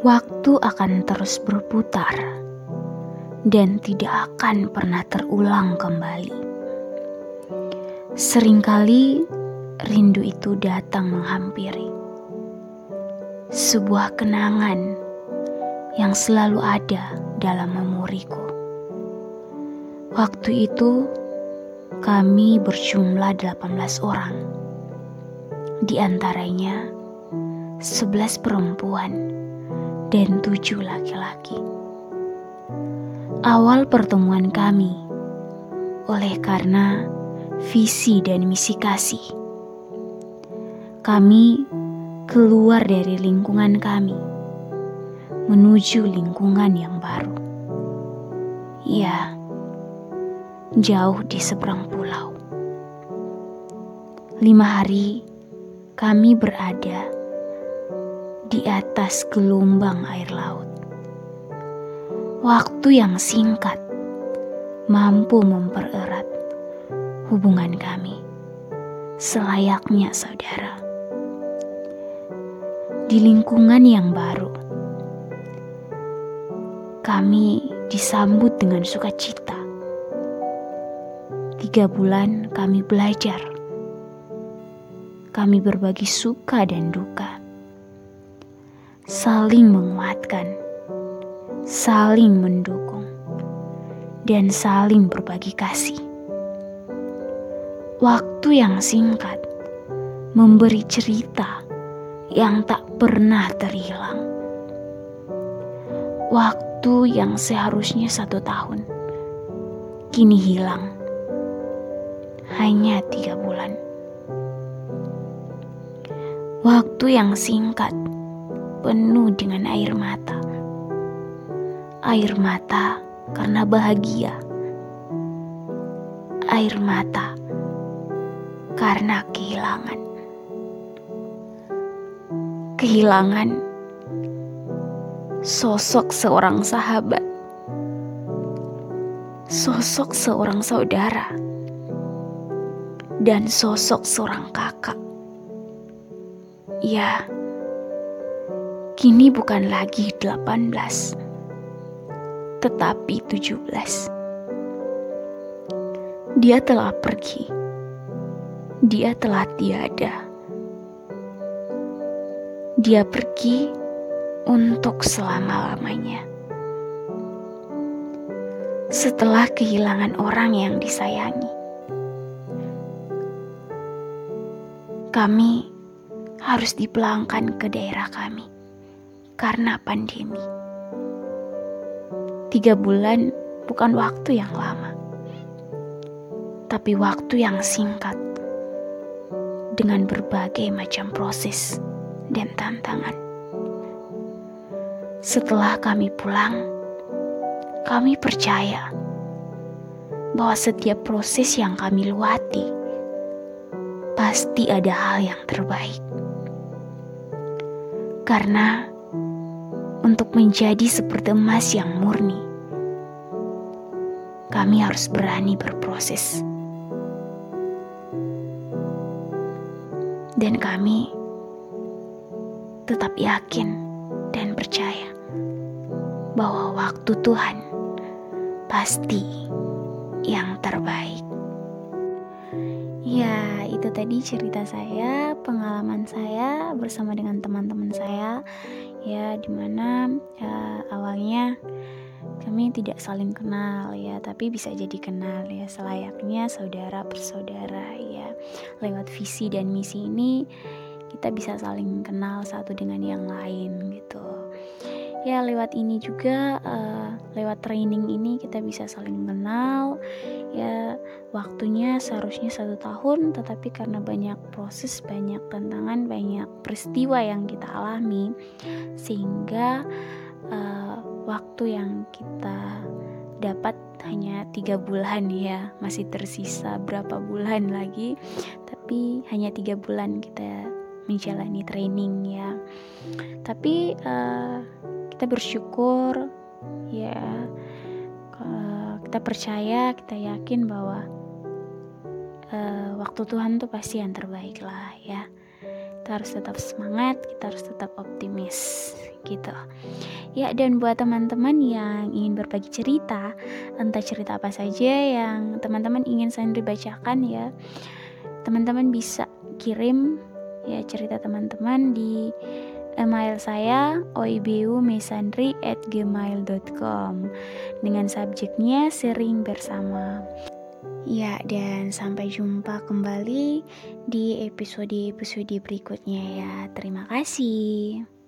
Waktu akan terus berputar dan tidak akan pernah terulang kembali. Seringkali rindu itu datang menghampiri. Sebuah kenangan yang selalu ada dalam memoriku. Waktu itu kami berjumlah 18 orang. Di antaranya 11 perempuan dan tujuh laki-laki. Awal pertemuan kami, oleh karena visi dan misi kasih, kami keluar dari lingkungan kami menuju lingkungan yang baru. Ya, jauh di seberang pulau. Lima hari kami berada di atas gelombang air laut. Waktu yang singkat mampu mempererat hubungan kami selayaknya saudara. Di lingkungan yang baru, kami disambut dengan sukacita. Tiga bulan kami belajar, kami berbagi suka dan duka saling menguatkan, saling mendukung, dan saling berbagi kasih. Waktu yang singkat memberi cerita yang tak pernah terhilang. Waktu yang seharusnya satu tahun kini hilang hanya tiga bulan. Waktu yang singkat penuh dengan air mata. Air mata karena bahagia. Air mata karena kehilangan. Kehilangan sosok seorang sahabat. Sosok seorang saudara. Dan sosok seorang kakak. Ya, kini bukan lagi 18, tetapi 17. Dia telah pergi. Dia telah tiada. Dia pergi untuk selama-lamanya. Setelah kehilangan orang yang disayangi, kami harus dipulangkan ke daerah kami karena pandemi. Tiga bulan bukan waktu yang lama, tapi waktu yang singkat dengan berbagai macam proses dan tantangan. Setelah kami pulang, kami percaya bahwa setiap proses yang kami luati pasti ada hal yang terbaik. Karena untuk menjadi seperti emas yang murni. Kami harus berani berproses. Dan kami tetap yakin dan percaya bahwa waktu Tuhan pasti yang terbaik. Ya, tadi cerita saya, pengalaman saya bersama dengan teman-teman saya ya di mana ya, awalnya kami tidak saling kenal ya tapi bisa jadi kenal ya selayaknya saudara bersaudara ya. Lewat visi dan misi ini kita bisa saling kenal satu dengan yang lain gitu ya lewat ini juga uh, lewat training ini kita bisa saling kenal. Ya waktunya seharusnya satu tahun tetapi karena banyak proses banyak tantangan banyak peristiwa yang kita alami sehingga uh, waktu yang kita dapat hanya tiga bulan ya masih tersisa berapa bulan lagi tapi hanya tiga bulan kita menjalani training ya. Tapi uh, kita bersyukur ya kita percaya kita yakin bahwa uh, waktu Tuhan tuh pasti yang terbaik lah ya kita harus tetap semangat kita harus tetap optimis gitu. Ya, dan buat teman-teman yang ingin berbagi cerita, entah cerita apa saja yang teman-teman ingin Sandri bacakan ya. Teman-teman bisa kirim ya cerita teman-teman di email saya oibumesandri@gmail.com dengan subjeknya sering bersama. Ya, dan sampai jumpa kembali di episode-episode berikutnya ya. Terima kasih.